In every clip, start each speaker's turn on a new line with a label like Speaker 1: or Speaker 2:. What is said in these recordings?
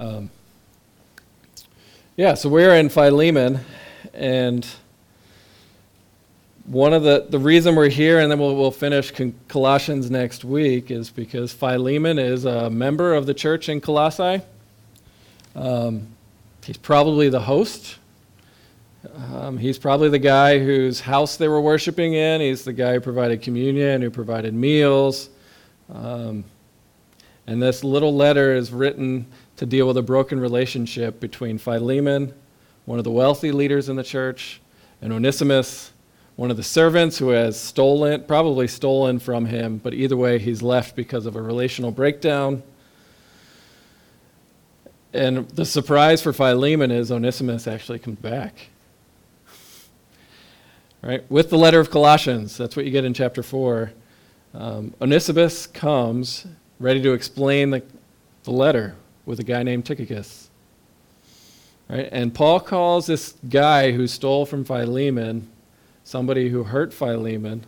Speaker 1: Um, yeah, so we're in Philemon, and one of the the reason we're here, and then we'll we'll finish Colossians next week, is because Philemon is a member of the church in Colossae. Um, he's probably the host. Um, he's probably the guy whose house they were worshiping in. He's the guy who provided communion, who provided meals. Um, and this little letter is written to deal with a broken relationship between Philemon, one of the wealthy leaders in the church, and Onesimus, one of the servants who has stolen, probably stolen from him, but either way, he's left because of a relational breakdown. And the surprise for Philemon is Onesimus actually comes back. Right? With the letter of Colossians, that's what you get in chapter 4. Um, Onesimus comes ready to explain the, the letter, with a guy named Tychicus. Right? And Paul calls this guy who stole from Philemon somebody who hurt Philemon.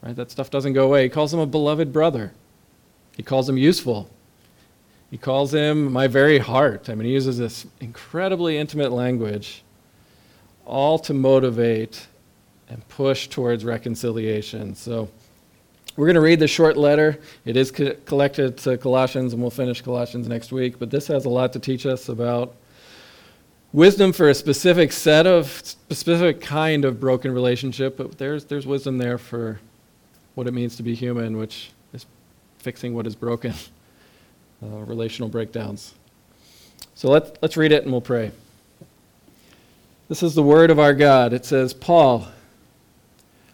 Speaker 1: Right? That stuff doesn't go away. He calls him a beloved brother. He calls him useful. He calls him my very heart. I mean, he uses this incredibly intimate language, all to motivate and push towards reconciliation. So, we're going to read the short letter. It is co- collected to Colossians, and we'll finish Colossians next week. But this has a lot to teach us about wisdom for a specific set of, specific kind of broken relationship. But there's, there's wisdom there for what it means to be human, which is fixing what is broken, uh, relational breakdowns. So let, let's read it and we'll pray. This is the word of our God. It says, Paul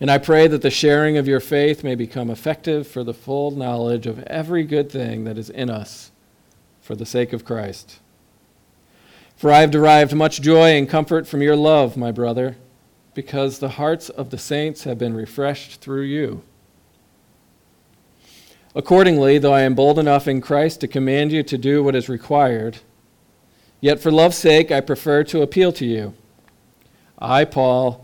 Speaker 1: and I pray that the sharing of your faith may become effective for the full knowledge of every good thing that is in us for the sake of Christ. For I have derived much joy and comfort from your love, my brother, because the hearts of the saints have been refreshed through you. Accordingly, though I am bold enough in Christ to command you to do what is required, yet for love's sake I prefer to appeal to you. I, Paul,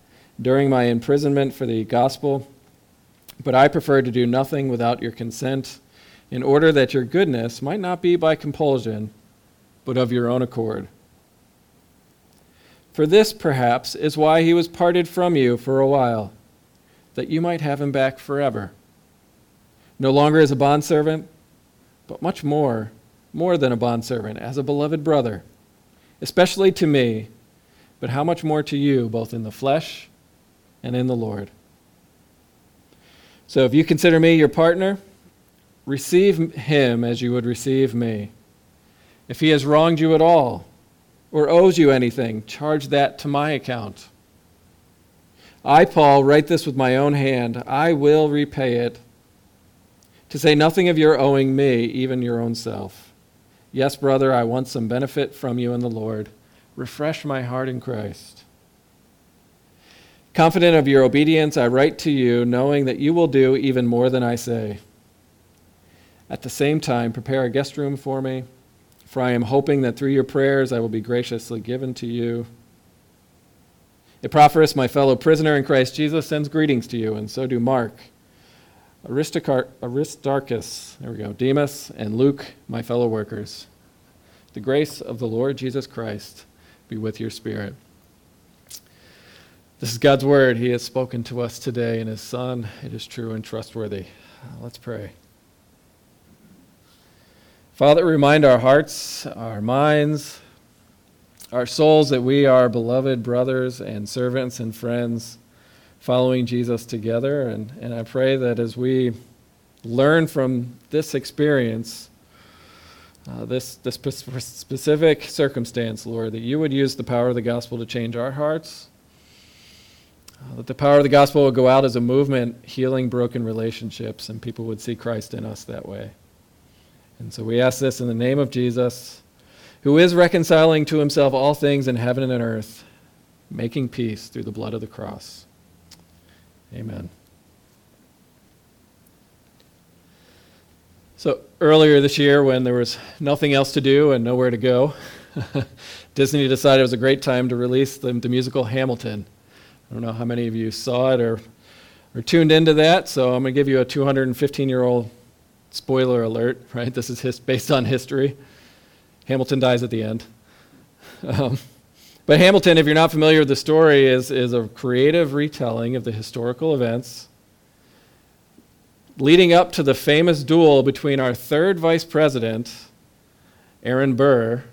Speaker 1: during my imprisonment for the gospel, but I prefer to do nothing without your consent, in order that your goodness might not be by compulsion, but of your own accord. For this, perhaps, is why he was parted from you for a while, that you might have him back forever. No longer as a bondservant, but much more, more than a bondservant, as a beloved brother, especially to me, but how much more to you, both in the flesh and in the Lord. So if you consider me your partner, receive him as you would receive me. If he has wronged you at all or owes you anything, charge that to my account. I, Paul, write this with my own hand. I will repay it. To say nothing of your owing me, even your own self. Yes, brother, I want some benefit from you in the Lord. Refresh my heart in Christ. Confident of your obedience, I write to you, knowing that you will do even more than I say. At the same time, prepare a guest room for me, for I am hoping that through your prayers I will be graciously given to you. Epaphras, my fellow prisoner in Christ Jesus, sends greetings to you, and so do Mark, Aristarchus, there we go, Demas, and Luke, my fellow workers. The grace of the Lord Jesus Christ be with your spirit. This is God's word. He has spoken to us today in His Son. It is true and trustworthy. Let's pray. Father, remind our hearts, our minds, our souls that we are beloved brothers and servants and friends following Jesus together. And, and I pray that as we learn from this experience, uh, this, this specific circumstance, Lord, that you would use the power of the gospel to change our hearts, uh, that the power of the gospel would go out as a movement, healing broken relationships, and people would see Christ in us that way. And so we ask this in the name of Jesus, who is reconciling to himself all things in heaven and earth, making peace through the blood of the cross. Amen. So, earlier this year, when there was nothing else to do and nowhere to go, Disney decided it was a great time to release the, the, musical Hamilton. I don't know how many of you saw it or, or tuned into that, so I'm going to give you a 215 year old spoiler alert, right? This is his, based on history. Hamilton dies at the end. Um, but Hamilton, if you're not familiar with the story, is, is a creative retelling of the historical events leading up to the famous duel between our third vice president, Aaron Burr,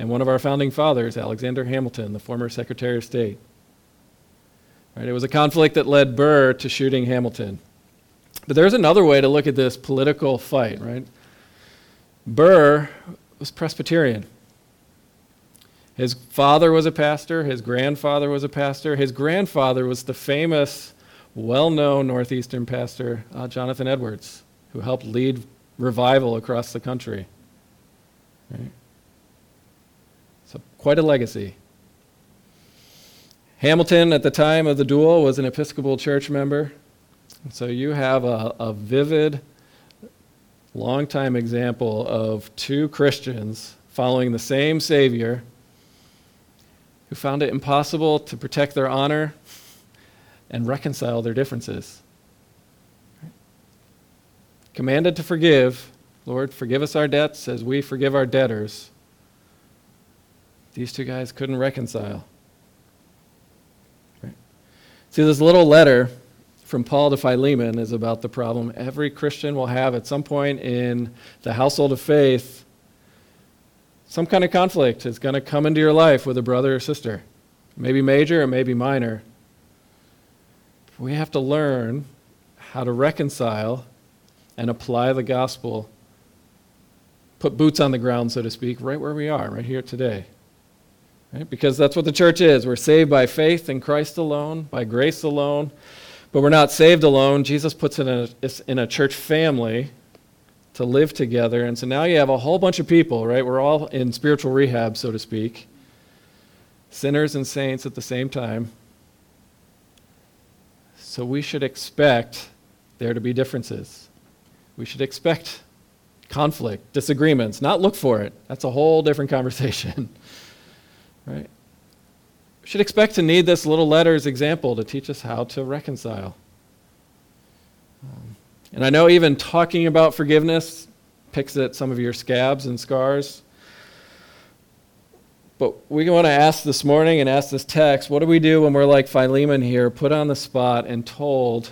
Speaker 1: and one of our founding fathers, Alexander Hamilton, the former Secretary of State. Right, it was a conflict that led Burr to shooting Hamilton. But there's another way to look at this political fight, right? Burr was Presbyterian. His father was a pastor, his grandfather was a pastor. His grandfather was the famous well known Northeastern pastor, uh, Jonathan Edwards, who helped lead revival across the country. Right? So, quite a legacy. Hamilton, at the time of the duel, was an Episcopal church member. So, you have a, a vivid, long-time example of two Christians following the same Savior who found it impossible to protect their honor and reconcile their differences. Commanded to forgive, Lord, forgive us our debts as we forgive our debtors. These two guys couldn't reconcile. See, this little letter from Paul to Philemon is about the problem every Christian will have at some point in the household of faith. Some kind of conflict is going to come into your life with a brother or sister. Maybe major, or maybe minor we have to learn how to reconcile and apply the gospel, put boots on the ground, so to speak, right where we are, right here today. Right? Because that's what the church is. We're saved by faith in Christ alone, by grace alone, but we're not saved alone. Jesus puts it in a, in a church family to live together. And so now you have a whole bunch of people, right? We're all in spiritual rehab, so to speak, sinners and saints at the same time. So we should expect there to be differences. We should expect conflict, disagreements, not look for it. That's a whole different conversation. Right? We should expect to need this little letters example to teach us how to reconcile. Um, and I know even talking about forgiveness picks at some of your scabs and scars. But we want to ask this morning and ask this text what do we do when we're like Philemon here, put on the spot and told,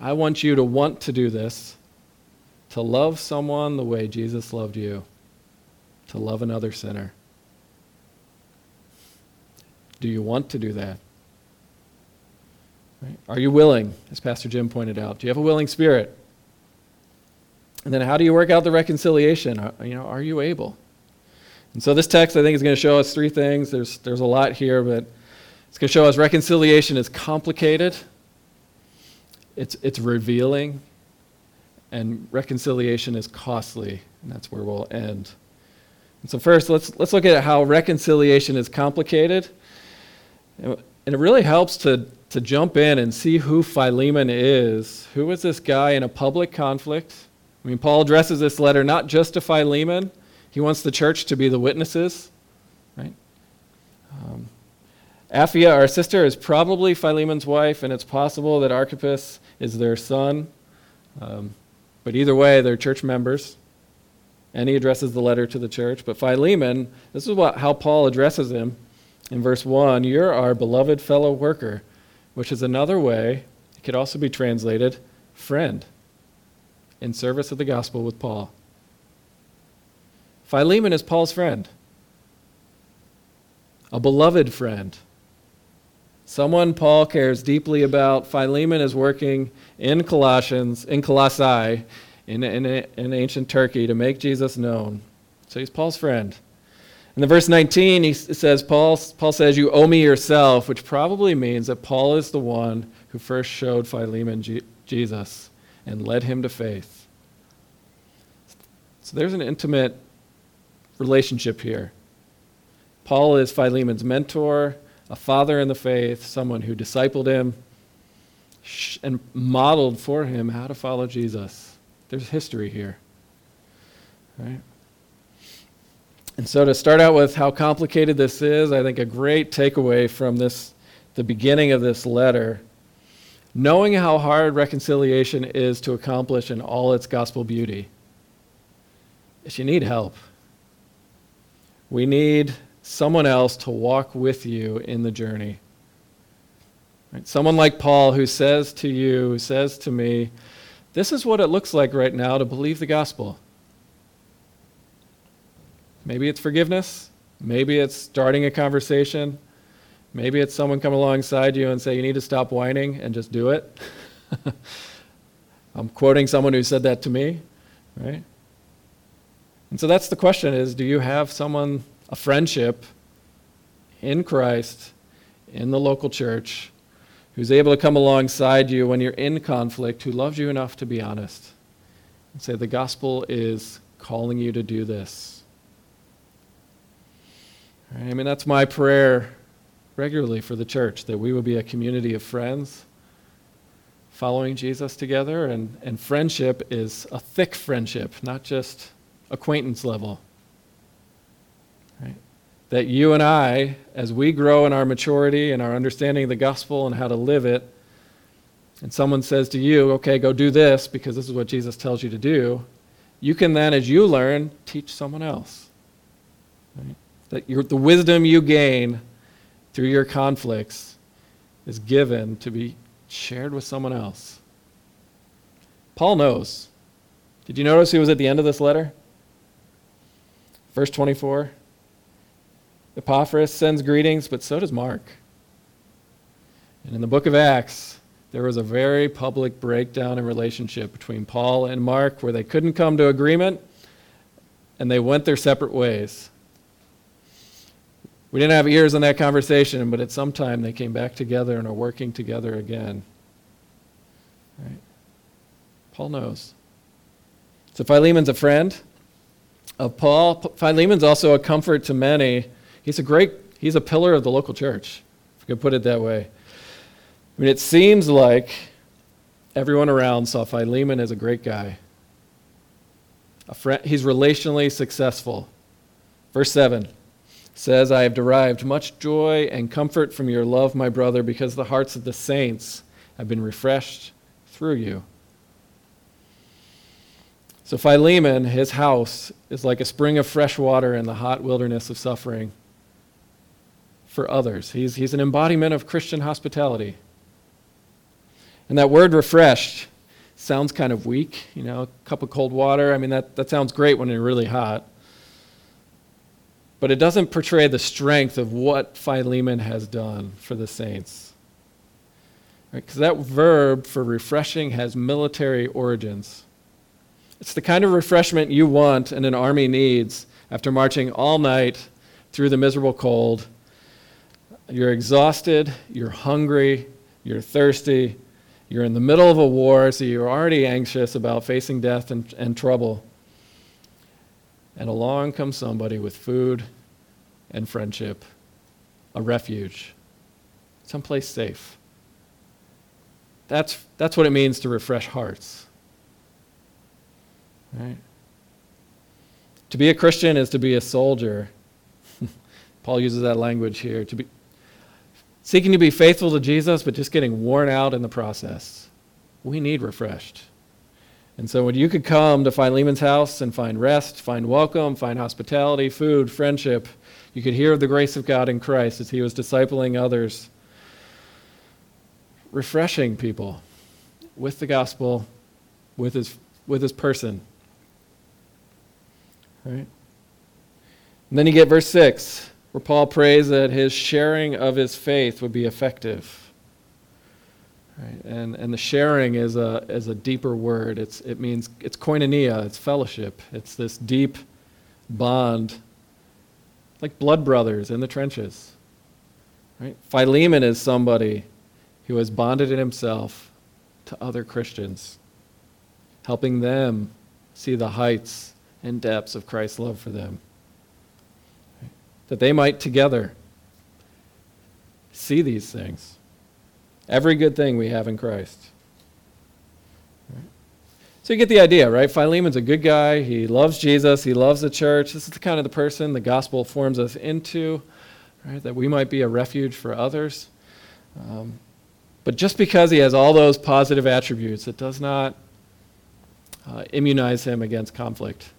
Speaker 1: I want you to want to do this, to love someone the way Jesus loved you, to love another sinner? Do you want to do that? Right? Are you willing, as Pastor Jim pointed out? Do you have a willing spirit? And then how do you work out the reconciliation? Are, you know, are you able? And so this text, I think, is going to show us three things. There's, there's a lot here, but it's going to show us reconciliation is complicated, it's, it's revealing, and reconciliation is costly. And that's where we'll end. And so, first, let's, let's look at how reconciliation is complicated. And it really helps to, to jump in and see who Philemon is. Who is this guy in a public conflict? I mean, Paul addresses this letter not just to Philemon, he wants the church to be the witnesses, right? Um, Apphia, our sister, is probably Philemon's wife, and it's possible that Archippus is their son. Um, but either way, they're church members. And he addresses the letter to the church. But Philemon, this is what, how Paul addresses him in verse 1 You're our beloved fellow worker, which is another way, it could also be translated friend, in service of the gospel with Paul. Philemon is Paul's friend, a beloved friend, someone Paul cares deeply about. Philemon is working in Colossians, in Colossae, in, in, in ancient Turkey to make Jesus known. So he's Paul's friend. In the verse 19, he says, Paul, Paul says, You owe me yourself, which probably means that Paul is the one who first showed Philemon G- Jesus and led him to faith. So there's an intimate relationship here. Paul is Philemon's mentor, a father in the faith, someone who discipled him and modeled for him how to follow Jesus. There's history here. Right? And so to start out with how complicated this is, I think a great takeaway from this the beginning of this letter knowing how hard reconciliation is to accomplish in all its gospel beauty is you need help. We need someone else to walk with you in the journey. Right? Someone like Paul who says to you, who says to me, this is what it looks like right now to believe the gospel. Maybe it's forgiveness. Maybe it's starting a conversation. Maybe it's someone come alongside you and say, you need to stop whining and just do it. I'm quoting someone who said that to me, right? And so that's the question is, do you have someone, a friendship in Christ, in the local church, who's able to come alongside you when you're in conflict, who loves you enough to be honest and say, the gospel is calling you to do this. I mean, that's my prayer regularly for the church, that we will be a community of friends following Jesus together. And, and friendship is a thick friendship, not just acquaintance level. Right? That you and I, as we grow in our maturity and our understanding of the gospel and how to live it, and someone says to you, okay, go do this because this is what Jesus tells you to do, you can then, as you learn, teach someone else. Right? That the wisdom you gain through your conflicts is given to be shared with someone else. Paul knows. Did you notice who was at the end of this letter? Verse 24. Epaphras sends greetings, but so does Mark. And in the book of Acts, there was a very public breakdown in relationship between Paul and Mark where they couldn't come to agreement and they went their separate ways. We didn't have ears in that conversation, but at some time they came back together and are working together again. Right? Paul knows. So Philemon's a friend of Paul. Philemon's also a comfort to many. He's a great, he's a pillar of the local church, if you could put it that way. I mean, it seems like everyone around saw Philemon as a great guy. A friend, he's relationally successful. Verse 7 says, I have derived much joy and comfort from your love, my brother, because the hearts of the saints have been refreshed through you. So, Philemon, his house, is like a spring of fresh water in the hot wilderness of suffering for others. He's, he's an embodiment of Christian hospitality. And that word refreshed sounds kind of weak, you know, a cup of cold water. I mean, that, that sounds great when you're really hot but it doesn't portray the strength of what Philemon has done for the saints. Because right? that verb for refreshing has military origins. It's the kind of refreshment you want and an army needs after marching all night through the miserable cold. You're exhausted, you're hungry, you're thirsty, you're in the middle of a war, so you're already anxious about facing death and, and trouble and along comes somebody with food and friendship, a refuge, someplace safe. That's, that's what it means to refresh hearts. Right? To be a Christian is to be a soldier. Paul uses that language here. To be seeking to be faithful to Jesus, but just getting worn out in the process. We need refreshed. And so when you could come to Philemon's house and find rest, find welcome, find hospitality, food, friendship, you could hear of the grace of God in Christ as he was discipling others, refreshing people with the gospel, with his, with his person. Right? And then you get verse 6, where Paul prays that his sharing of his faith would be effective. Right? And, and the sharing is a, is a deeper word. It's, it means it's koinonia, it's fellowship. It's this deep bond, like blood brothers in the trenches. Right? Philemon is somebody who has bonded in himself to other Christians, helping them see the heights and depths of Christ's love for them that they might together see these things. Every good thing we have in Christ. So you get the idea, right? Philemon's a good guy. He loves Jesus. He loves the church. This is the kind of the person the gospel forms us into, right? That we might be a refuge for others. Um, but just because he has all those positive attributes, it does not uh, immunize him against conflict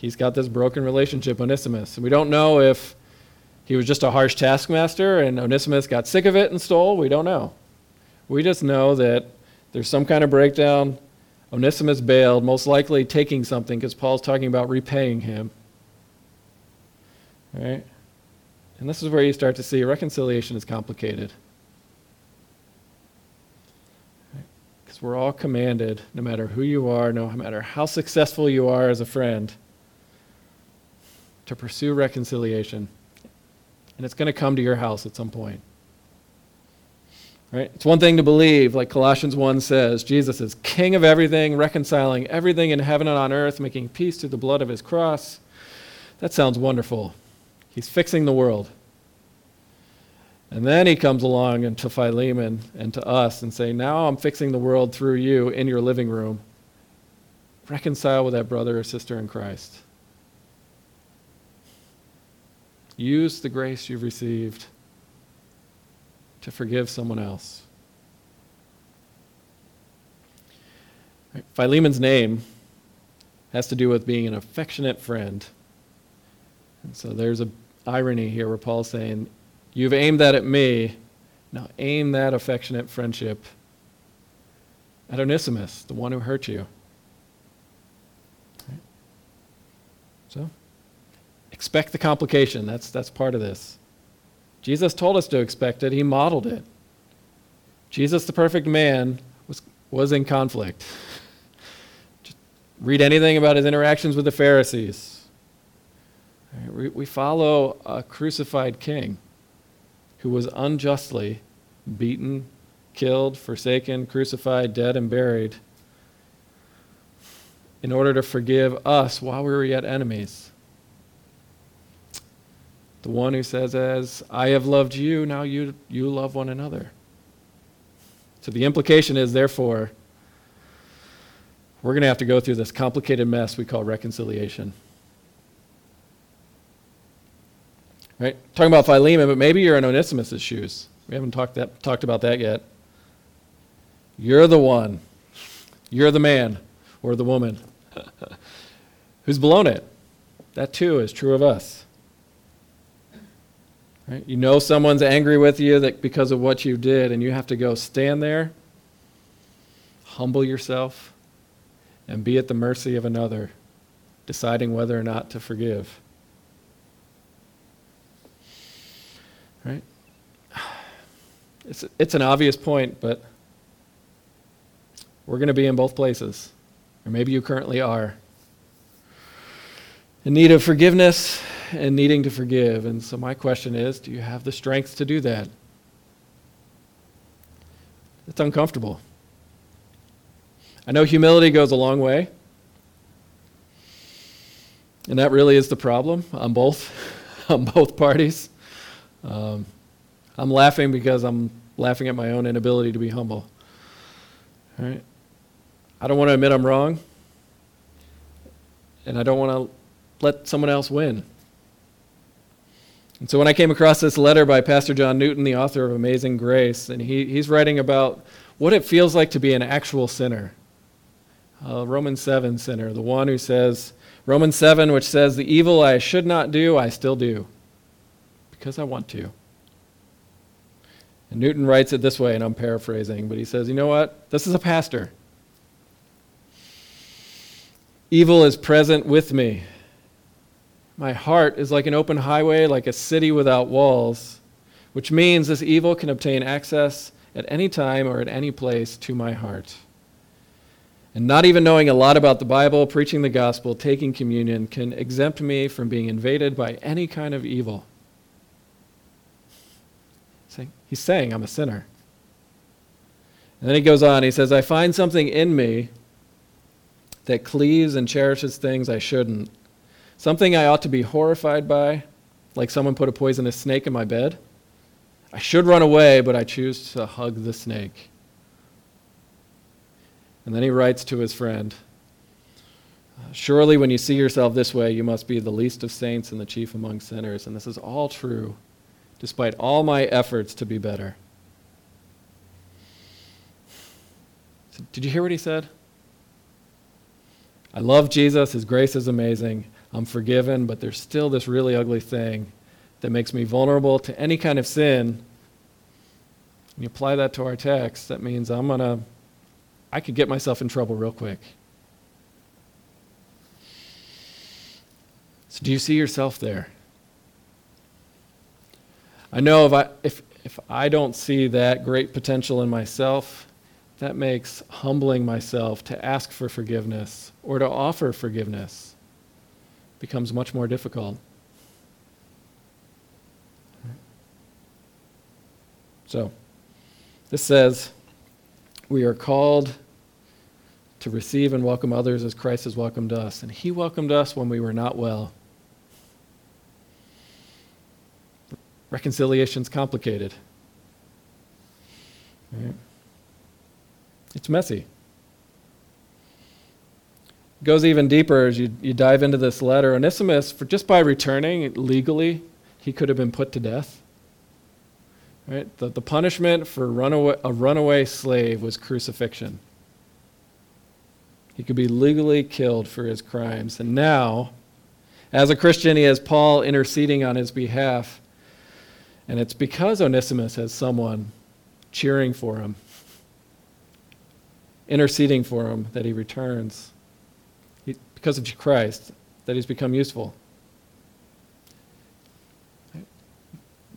Speaker 1: he's got this broken relationship, Onesimus. And we don't know if he was just a harsh taskmaster and Onesimus got sick of it and stole. We don't know. We just know that there's some kind of breakdown. Onesimus bailed, most likely taking something because Paul's talking about repaying him. Right? And this is where you start to see reconciliation is complicated. Because we're all commanded, no matter who you are, no matter how successful you are as a friend, to pursue reconciliation. And it's going to come to your house at some point. Right? It's one thing to believe, like Colossians 1 says, Jesus is king of everything, reconciling everything in heaven and on earth, making peace through the blood of his cross. That sounds wonderful. He's fixing the world. And then he comes along and to Philemon and to us and say, Now I'm fixing the world through you in your living room. Reconcile with that brother or sister in Christ. Use the grace you've received to forgive someone else. Philemon's name has to do with being an affectionate friend. And so there's an irony here where Paul's saying, You've aimed that at me, now aim that affectionate friendship at Onesimus, the one who hurt you. So, Expect the complication. That's, that's part of this. Jesus told us to expect it, He modeled it. Jesus, the perfect man, was, was in conflict. Just read anything about his interactions with the Pharisees. We follow a crucified king who was unjustly beaten, killed, forsaken, crucified, dead, and buried in order to forgive us while we were yet enemies. The one who says, As I have loved you, now you, you love one another. So the implication is, therefore, we're going to have to go through this complicated mess we call reconciliation. Right? Talking about Philemon, but maybe you're in Onesimus' shoes. We haven't talked, that, talked about that yet. You're the one. You're the man or the woman who's blown it. That too is true of us. Right? You know someone's angry with you that because of what you did, and you have to go stand there, humble yourself, and be at the mercy of another, deciding whether or not to forgive. Right? It's, it's an obvious point, but we're going to be in both places. Or maybe you currently are. In need of forgiveness and needing to forgive. And so, my question is do you have the strength to do that? It's uncomfortable. I know humility goes a long way. And that really is the problem on both, on both parties. Um, I'm laughing because I'm laughing at my own inability to be humble. All right? I don't want to admit I'm wrong, and I don't want to let someone else win. And so when I came across this letter by Pastor John Newton, the author of Amazing Grace, and he, he's writing about what it feels like to be an actual sinner. Uh, Romans 7 sinner, the one who says, Romans 7, which says, The evil I should not do, I still do, because I want to. And Newton writes it this way, and I'm paraphrasing, but he says, You know what? This is a pastor. Evil is present with me My heart is like an open highway, like a city without walls, which means this evil can obtain access at any time or at any place to my heart. And not even knowing a lot about the Bible, preaching the gospel, taking communion can exempt me from being invaded by any kind of evil. He's saying I'm a sinner. And then he goes on, he says, I find something in me that cleaves and cherishes things I shouldn't. Something I ought to be horrified by, like someone put a poisonous snake in my bed. I should run away, but I choose to hug the snake. And then he writes to his friend uh, Surely, when you see yourself this way, you must be the least of saints and the chief among sinners. And this is all true, despite all my efforts to be better. So, did you hear what he said? I love Jesus. His grace is amazing. I'm forgiven, but there's still this really ugly thing that makes me vulnerable to any kind of sin. you apply that to our text, that means I'm going to I could get myself in trouble real quick. So, do you see yourself there? I know if I, if, if I don't see that great potential in myself, that makes humbling myself to ask for forgiveness or to offer forgiveness becomes much more difficult. So, this says, we are called to receive and welcome others as Christ has welcomed us. And He welcomed us when we were not well. Reconciliation's complicated. Right? It's messy. Goes even deeper as you, you dive into this letter. Onesimus, for just by returning legally, he could have been put to death. Right? The, the punishment for runaway, a runaway slave was crucifixion. He could be legally killed for his crimes. And now, as a Christian, he has Paul interceding on his behalf. And it's because Onesimus has someone cheering for him, interceding for him, that he returns. Because of Christ, that he's become useful.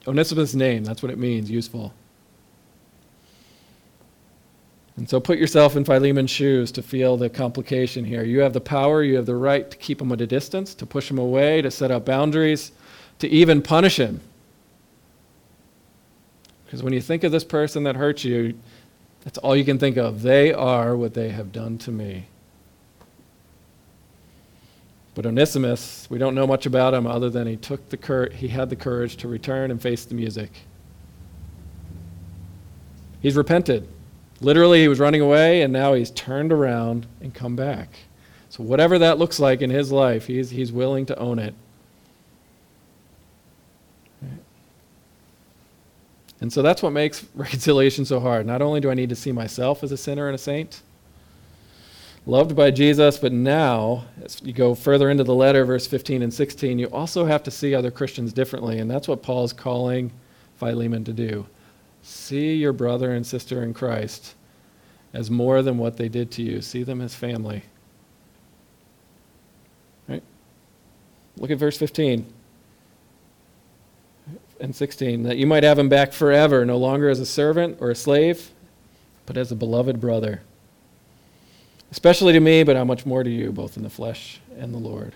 Speaker 1: Onesimus' name, that's what it means, useful. And so put yourself in Philemon's shoes to feel the complication here. You have the power, you have the right to keep him at a distance, to push him away, to set up boundaries, to even punish him. Because when you think of this person that hurt you, that's all you can think of. They are what they have done to me. But Onesimus, we don't know much about him other than he took the cur- he had the courage to return and face the music. He's repented. Literally, he was running away, and now he's turned around and come back. So whatever that looks like in his life, he's, he's willing to own it. And so that's what makes reconciliation so hard. Not only do I need to see myself as a sinner and a saint, loved by Jesus, but now, as you go further into the letter, verse 15 and 16, you also have to see other Christians differently, and that's what Paul's calling Philemon to do. See your brother and sister in Christ as more than what they did to you. See them as family. Right? Look at verse 15 and 16. That you might have him back forever, no longer as a servant or a slave, but as a beloved brother especially to me, but how much more to you, both in the flesh and the Lord.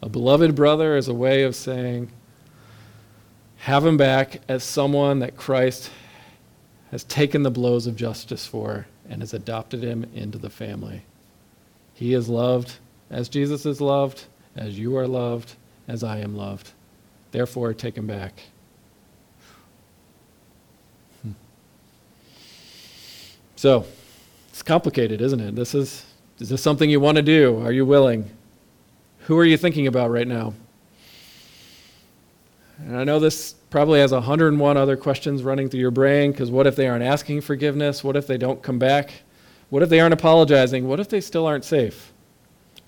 Speaker 1: A beloved brother is a way of saying, have him back as someone that Christ has taken the blows of justice for and has adopted him into the family. He is loved as Jesus is loved, as you are loved, as I am loved. Therefore, take him back. Hmm. So, it's complicated, isn't it? This is, is this something you want to do? Are you willing? Who are you thinking about right now? And I know this probably has 101 other questions running through your brain because what if they aren't asking forgiveness? What if they don't come back? What if they aren't apologizing? What if they still aren't safe?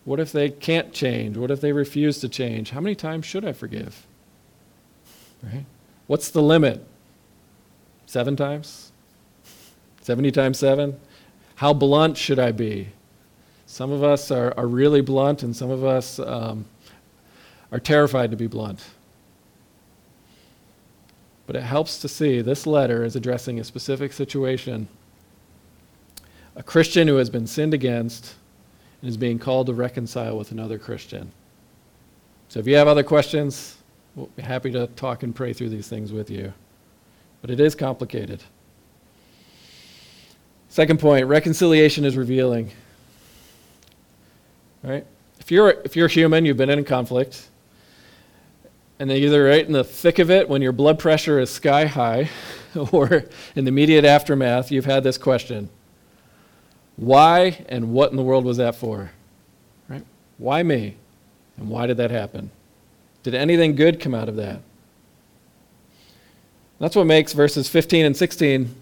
Speaker 1: What if they can't change? What if they refuse to change? How many times should I forgive? Right? What's the limit? Seven times? 70 times seven? How blunt should I be? Some of us are, are really blunt, and some of us um, are terrified to be blunt. But it helps to see this letter is addressing a specific situation. A Christian who has been sinned against and is being called to reconcile with another Christian. So if you have other questions, we'll be happy to talk and pray through these things with you. But it is complicated. Second point reconciliation is revealing. Right? If you're, if you're human, you've been in conflict, and then either right in the thick of it when your blood pressure is sky high, or in the immediate aftermath, you've had this question Why and what in the world was that for? Right? Why me? And why did that happen? Did anything good come out of that? That's what makes verses 15 and 16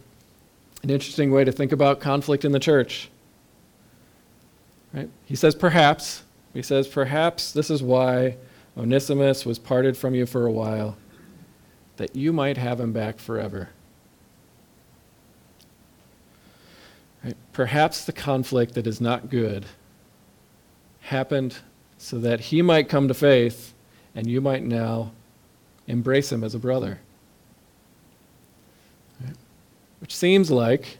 Speaker 1: an interesting way to think about conflict in the church. Right? He says, perhaps. He says, perhaps this is why Onesimus was parted from you for a while, that you might have him back forever. Right? Perhaps the conflict that is not good happened so that he might come to faith and you might now embrace him as a brother. Which seems like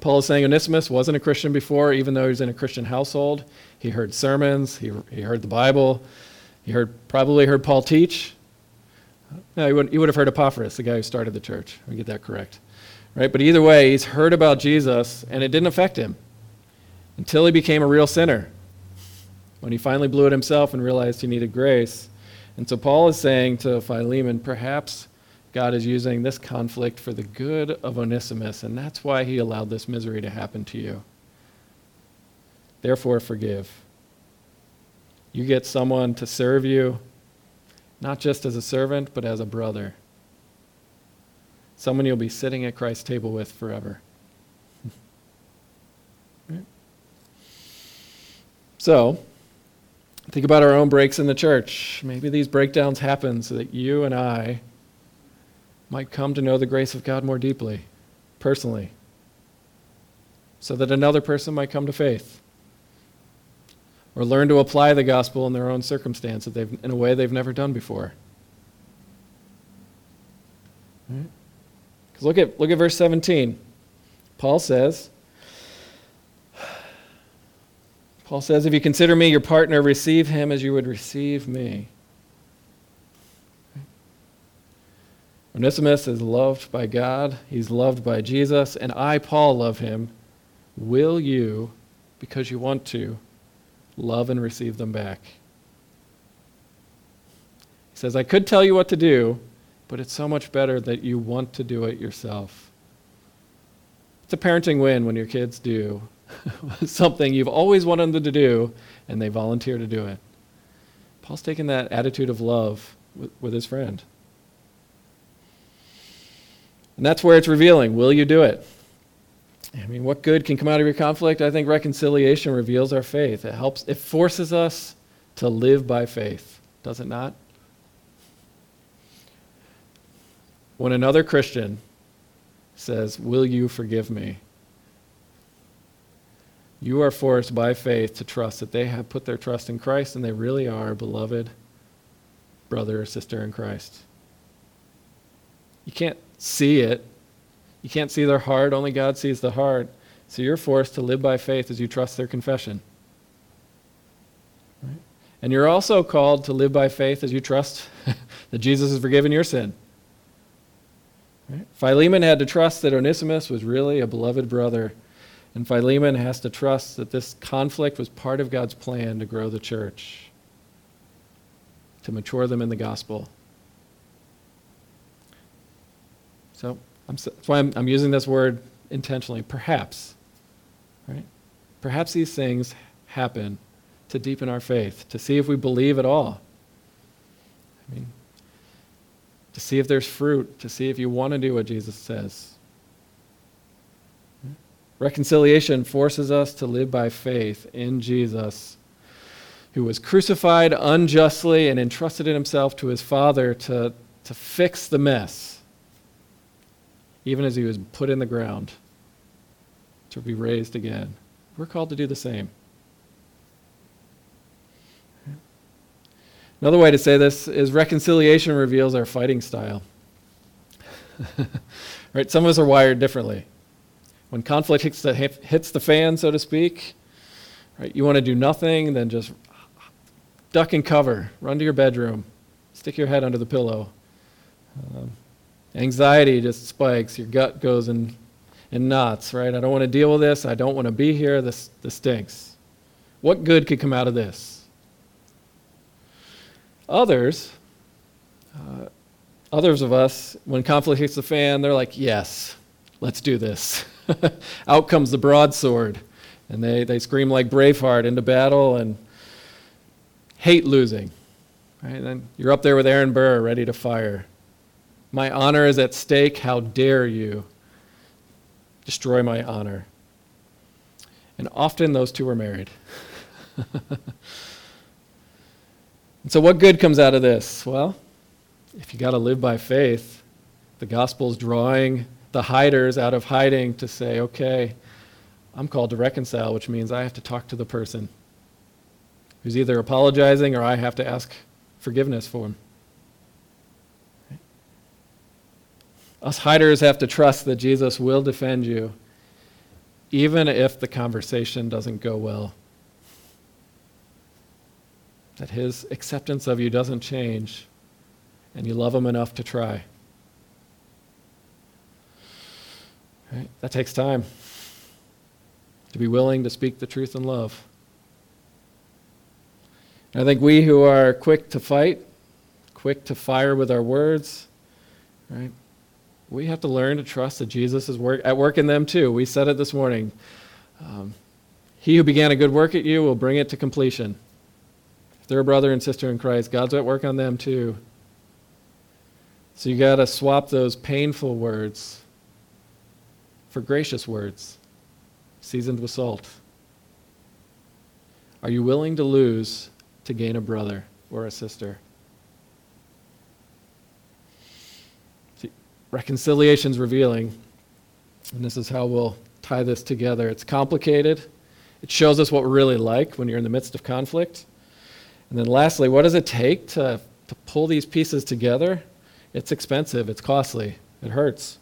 Speaker 1: Paul is saying Onesimus wasn't a Christian before, even though he was in a Christian household. He heard sermons, he, he heard the Bible, he heard, probably heard Paul teach. No, he would, he would have heard Epaphras, the guy who started the church. Me get that correct. Right? But either way, he's heard about Jesus, and it didn't affect him until he became a real sinner. When he finally blew it himself and realized he needed grace. And so Paul is saying to Philemon, perhaps God is using this conflict for the good of Onesimus, and that's why he allowed this misery to happen to you. Therefore, forgive. You get someone to serve you, not just as a servant, but as a brother. Someone you'll be sitting at Christ's table with forever. So, think about our own breaks in the church. Maybe these breakdowns happen so that you and I might come to know the grace of God more deeply, personally, so that another person might come to faith or learn to apply the gospel in their own circumstance in a way they've never done before. Right? Look at, look at verse 17. Paul says, Paul says, if you consider me your partner, receive him as you would receive me. Onesimus is loved by God, he's loved by Jesus, and I, Paul, love him. Will you, because you want to, love and receive them back? He says, I could tell you what to do, but it's so much better that you want to do it yourself. It's a parenting win when your kids do something you've always wanted them to do and they volunteer to do it. Paul's taking that attitude of love with, with his friend. And that's where it's revealing. Will you do it? I mean, what good can come out of your conflict? I think reconciliation reveals our faith. It helps, it forces us to live by faith, does it not? When another Christian says, Will you forgive me? You are forced by faith to trust that they have put their trust in Christ and they really are beloved brother or sister in Christ. You can't see it. You can't see their heart, only God sees the heart. So you're forced to live by faith as you trust their confession. Right? And you're also called to live by faith as you trust that Jesus has forgiven your sin. Right? Philemon had to trust that Onesimus was really a beloved brother. And Philemon has to trust that this conflict was part of God's plan to grow the church, to mature them in the gospel. So that's why I'm, I'm using this word intentionally. Perhaps, right? Perhaps these things happen to deepen our faith, to see if we believe at all. I mean, to see if there's fruit, to see if you want to do what Jesus says. Reconciliation forces us to live by faith in Jesus, who was crucified unjustly and entrusted himself to his Father to, to fix the mess even as he was put in the ground to be raised again. We're called to do the same. Another way to say this is reconciliation reveals our fighting style. right? Some of us are wired differently. When conflict hits the, hits the fan, so to speak, right, you want to do nothing, then just duck and cover, run to your bedroom, stick your head under the pillow. Um, anxiety just spikes, your gut goes in, in knots, right? I don't want to deal with this, I don't want to be here, this, this stinks. What good could come out of this? Others, uh, others of us, when conflict hits the fan, they're like, yes, let's do this. Out comes the broadsword. And they, they scream like Braveheart into battle and hate losing. Right? And then you're up there with Aaron Burr, ready to fire. My honor is at stake. How dare you destroy my honor? And often those two were married. and so, what good comes out of this? Well, if you got to live by faith, the gospel's drawing the hiders out of hiding to say, okay, I'm called to reconcile, which means I have to talk to the person who's either apologizing or I have to ask forgiveness for him. Us hiders have to trust that Jesus will defend you, even if the conversation doesn't go well. That his acceptance of you doesn't change, and you love him enough to try. Right? That takes time to be willing to speak the truth in love. And I think we who are quick to fight, quick to fire with our words, right? We have to learn to trust that Jesus is work, at work in them too. We said it this morning. Um, he who began a good work at you will bring it to completion. If they're a brother and sister in Christ, God's at work on them too. So you got to swap those painful words for gracious words, seasoned with salt? Are you willing to lose to gain a brother or a sister? Reconciliation's revealing, and this is how we'll tie this together. It's complicated. It shows us what we're really like when you're in the midst of conflict. And then lastly, what does it take to, to pull these pieces together? It's expensive, it's costly, it hurts.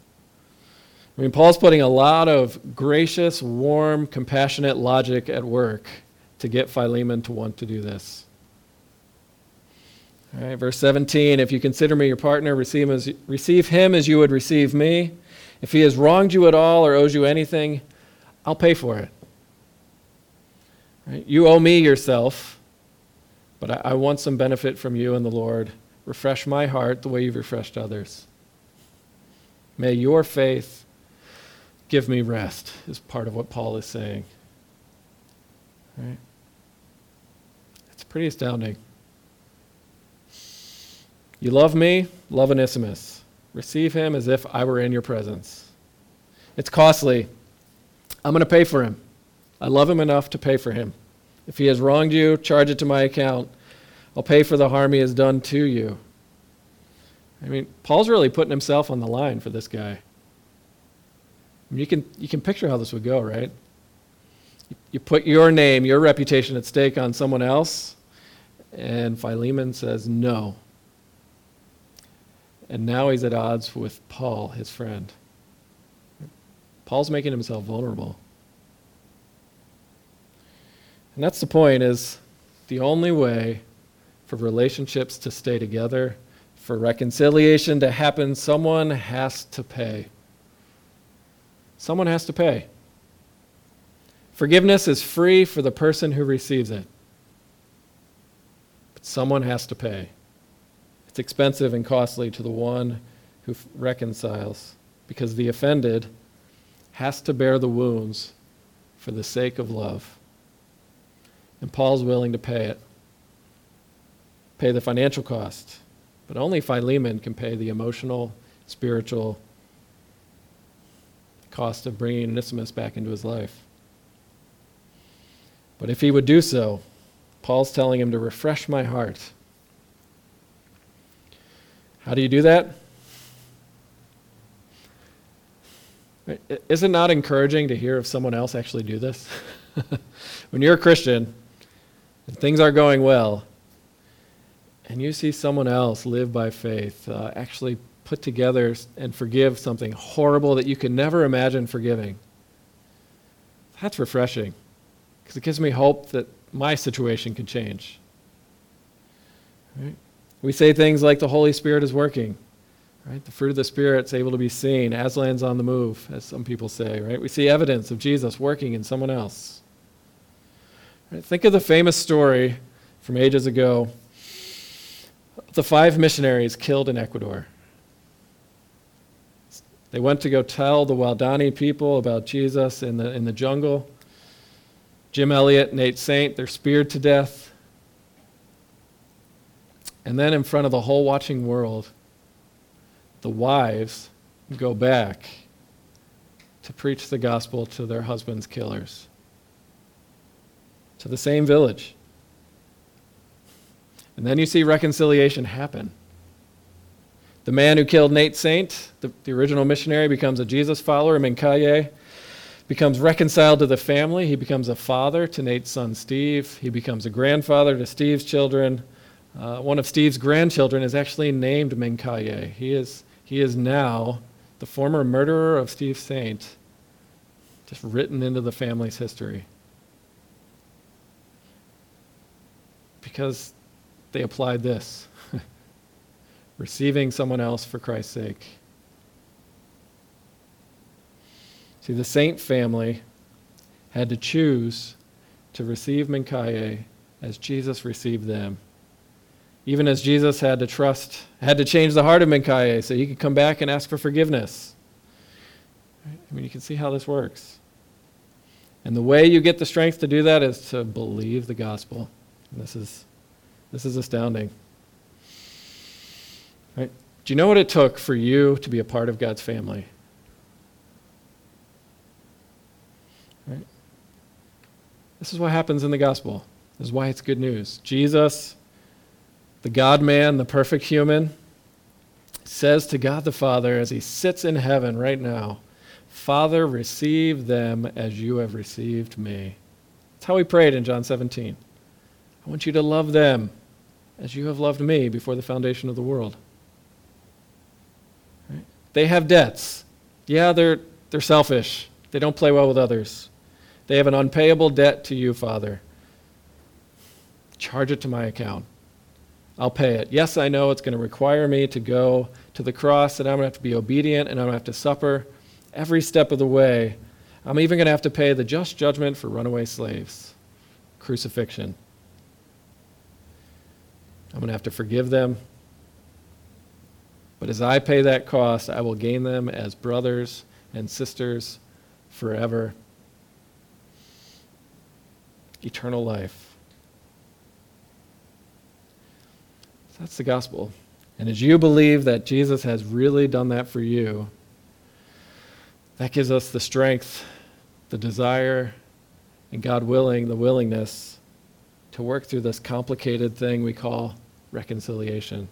Speaker 1: I mean, Paul's putting a lot of gracious, warm, compassionate logic at work to get Philemon to want to do this. All right, verse 17 If you consider me your partner, receive him, as, receive him as you would receive me. If he has wronged you at all or owes you anything, I'll pay for it. Right? You owe me yourself, but I, I want some benefit from you and the Lord. Refresh my heart the way you've refreshed others. May your faith give me rest, is part of what Paul is saying. Right? It's pretty astounding. You love me, love Onesimus. Receive him as if I were in your presence. It's costly. I'm going to pay for him. I love him enough to pay for him. If he has wronged you, charge it to my account. I'll pay for the harm he has done to you. I mean, Paul's really putting himself on the line for this guy. I mean, you can you can picture how this would go, right? You put your name, your reputation at stake on someone else, and Philemon says no. And now he's at odds with Paul, his friend. Paul's making himself vulnerable. And that's the point is the only way for relationships to stay together, for reconciliation to happen, someone has to pay. Someone has to pay. Forgiveness is free for the person who receives it. But someone has to pay. It's expensive and costly to the one who reconciles because the offended has to bear the wounds for the sake of love. And Paul's willing to pay it, pay the financial cost. But only Philemon can pay the emotional, spiritual, cost of bringing Onesimus back into his life. But if he would do so, Paul's telling him to refresh my heart. How do you do that? Is it not encouraging to hear of someone else actually do this? when you're a Christian and things are going well, and you see someone else live by faith, uh, actually put together and forgive something horrible that you could never imagine forgiving, that's refreshing because it gives me hope that my situation could change. Right? We say things like the Holy Spirit is working. Right? The fruit of the Spirit is able to be seen. Aslan's on the move, as some people say. Right? We see evidence of Jesus working in someone else. Right? Think of the famous story from ages ago the five missionaries killed in Ecuador. They went to go tell the Waodani people about Jesus in the, in the jungle. Jim Elliot, Nate Saint, they're speared to death. And then in front of the whole watching world, the wives go back to preach the gospel to their husbands' killers, to the same village. And then you see reconciliation happen. The man who killed Nate Saint, the, the original missionary, becomes a Jesus follower, Mincaye, becomes reconciled to the family. He becomes a father to Nate's son Steve. He becomes a grandfather to Steve's children. Uh, one of Steve's grandchildren is actually named Mincaye. He is he is now the former murderer of Steve Saint, just written into the family's history. Because they applied this receiving someone else for Christ's sake. See, the Saint family had to choose to receive Mincaye as Jesus received them even as Jesus had to trust, had to change the heart of Mincaye so he could come back and ask for forgiveness. I mean, you can see how this works. And the way you get the strength to do that is to believe the gospel. And this is, this is astounding. Right? Do you know what it took for you to be a part of God's family? Right? This is what happens in the gospel. This is why it's good news. Jesus the God man, the perfect human, says to God the Father as he sits in heaven right now, Father, receive them as you have received me. That's how he prayed in John 17. I want you to love them as you have loved me before the foundation of the world. Right? They have debts. Yeah, they're, they're selfish. They don't play well with others. They have an unpayable debt to you, Father. Charge it to my account. I'll pay it. Yes, I know it's going to require me to go to the cross and I'm going to have to be obedient and I'm going to have to suffer every step of the way. I'm even going to have to pay the just judgment for runaway slaves crucifixion. I'm going to have to forgive them. But as I pay that cost, I will gain them as brothers and sisters forever. Eternal life. That's the gospel. And as you believe that Jesus has really done that for you, that gives us the strength, the desire, and God willing, the willingness to work through this complicated thing we call reconciliation.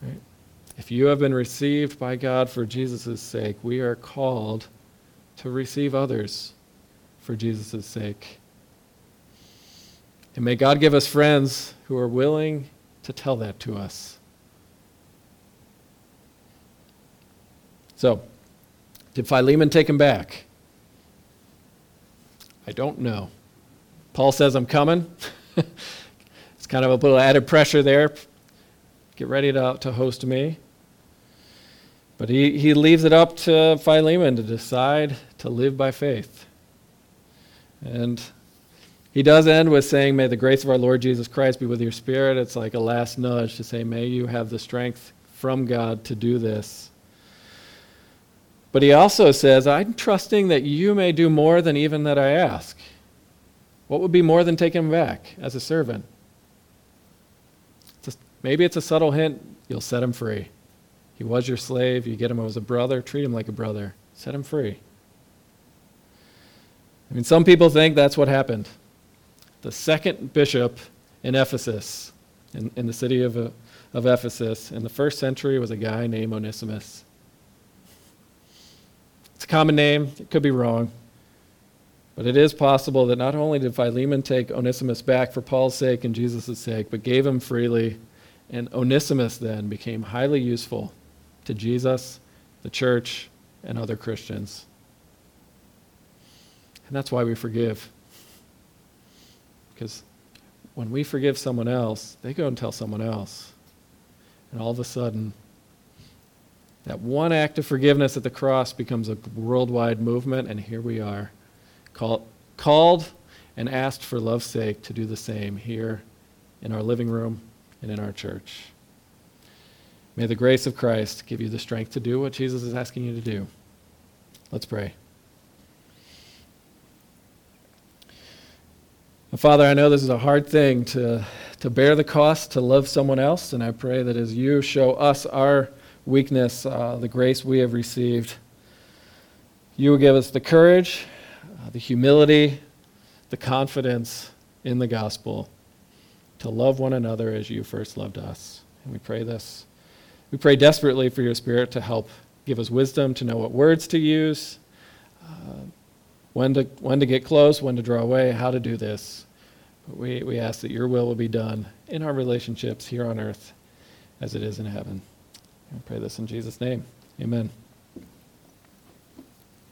Speaker 1: Right? If you have been received by God for Jesus' sake, we are called to receive others for Jesus' sake. And may God give us friends who are willing to tell that to us. So, did Philemon take him back? I don't know. Paul says, I'm coming. it's kind of a little added pressure there. Get ready to, to host me. But he, he leaves it up to Philemon to decide to live by faith. And he does end with saying, May the grace of our Lord Jesus Christ be with your spirit. It's like a last nudge to say, May you have the strength from God to do this. But he also says, I'm trusting that you may do more than even that I ask. What would be more than taking him back as a servant? It's a, maybe it's a subtle hint, you'll set him free. He was your slave, you get him as a brother, treat him like a brother, set him free. I mean, some people think that's what happened the second bishop in Ephesus, in, in the city of, of Ephesus, in the first century was a guy named Onesimus. It's a common name, it could be wrong. But it is possible that not only did Philemon take Onesimus back for Paul's sake and Jesus' sake, but gave him freely, and Onesimus then became highly useful to Jesus, the church, and other Christians. And that's why we forgive. Because when we forgive someone else, they go and tell someone else. And all of a sudden, that one act of forgiveness at the cross becomes a worldwide movement, and here we are, call, called and asked for love's sake to do the same here in our living room and in our church. May the grace of Christ give you the strength to do what Jesus is asking you to do. Let's pray. Father, I know this is a hard thing to, to bear the cost to love someone else, and I pray that as you show us our weakness, uh, the grace we have received, you will give us the courage, uh, the humility, the confidence in the gospel to love one another as you first loved us. And we pray this. We pray desperately for your Spirit to help give us wisdom to know what words to use, uh, when, to, when to get close, when to draw away, how to do this. But we, we ask that your will will be done in our relationships here on earth as it is in heaven. I pray this in Jesus' name. Amen.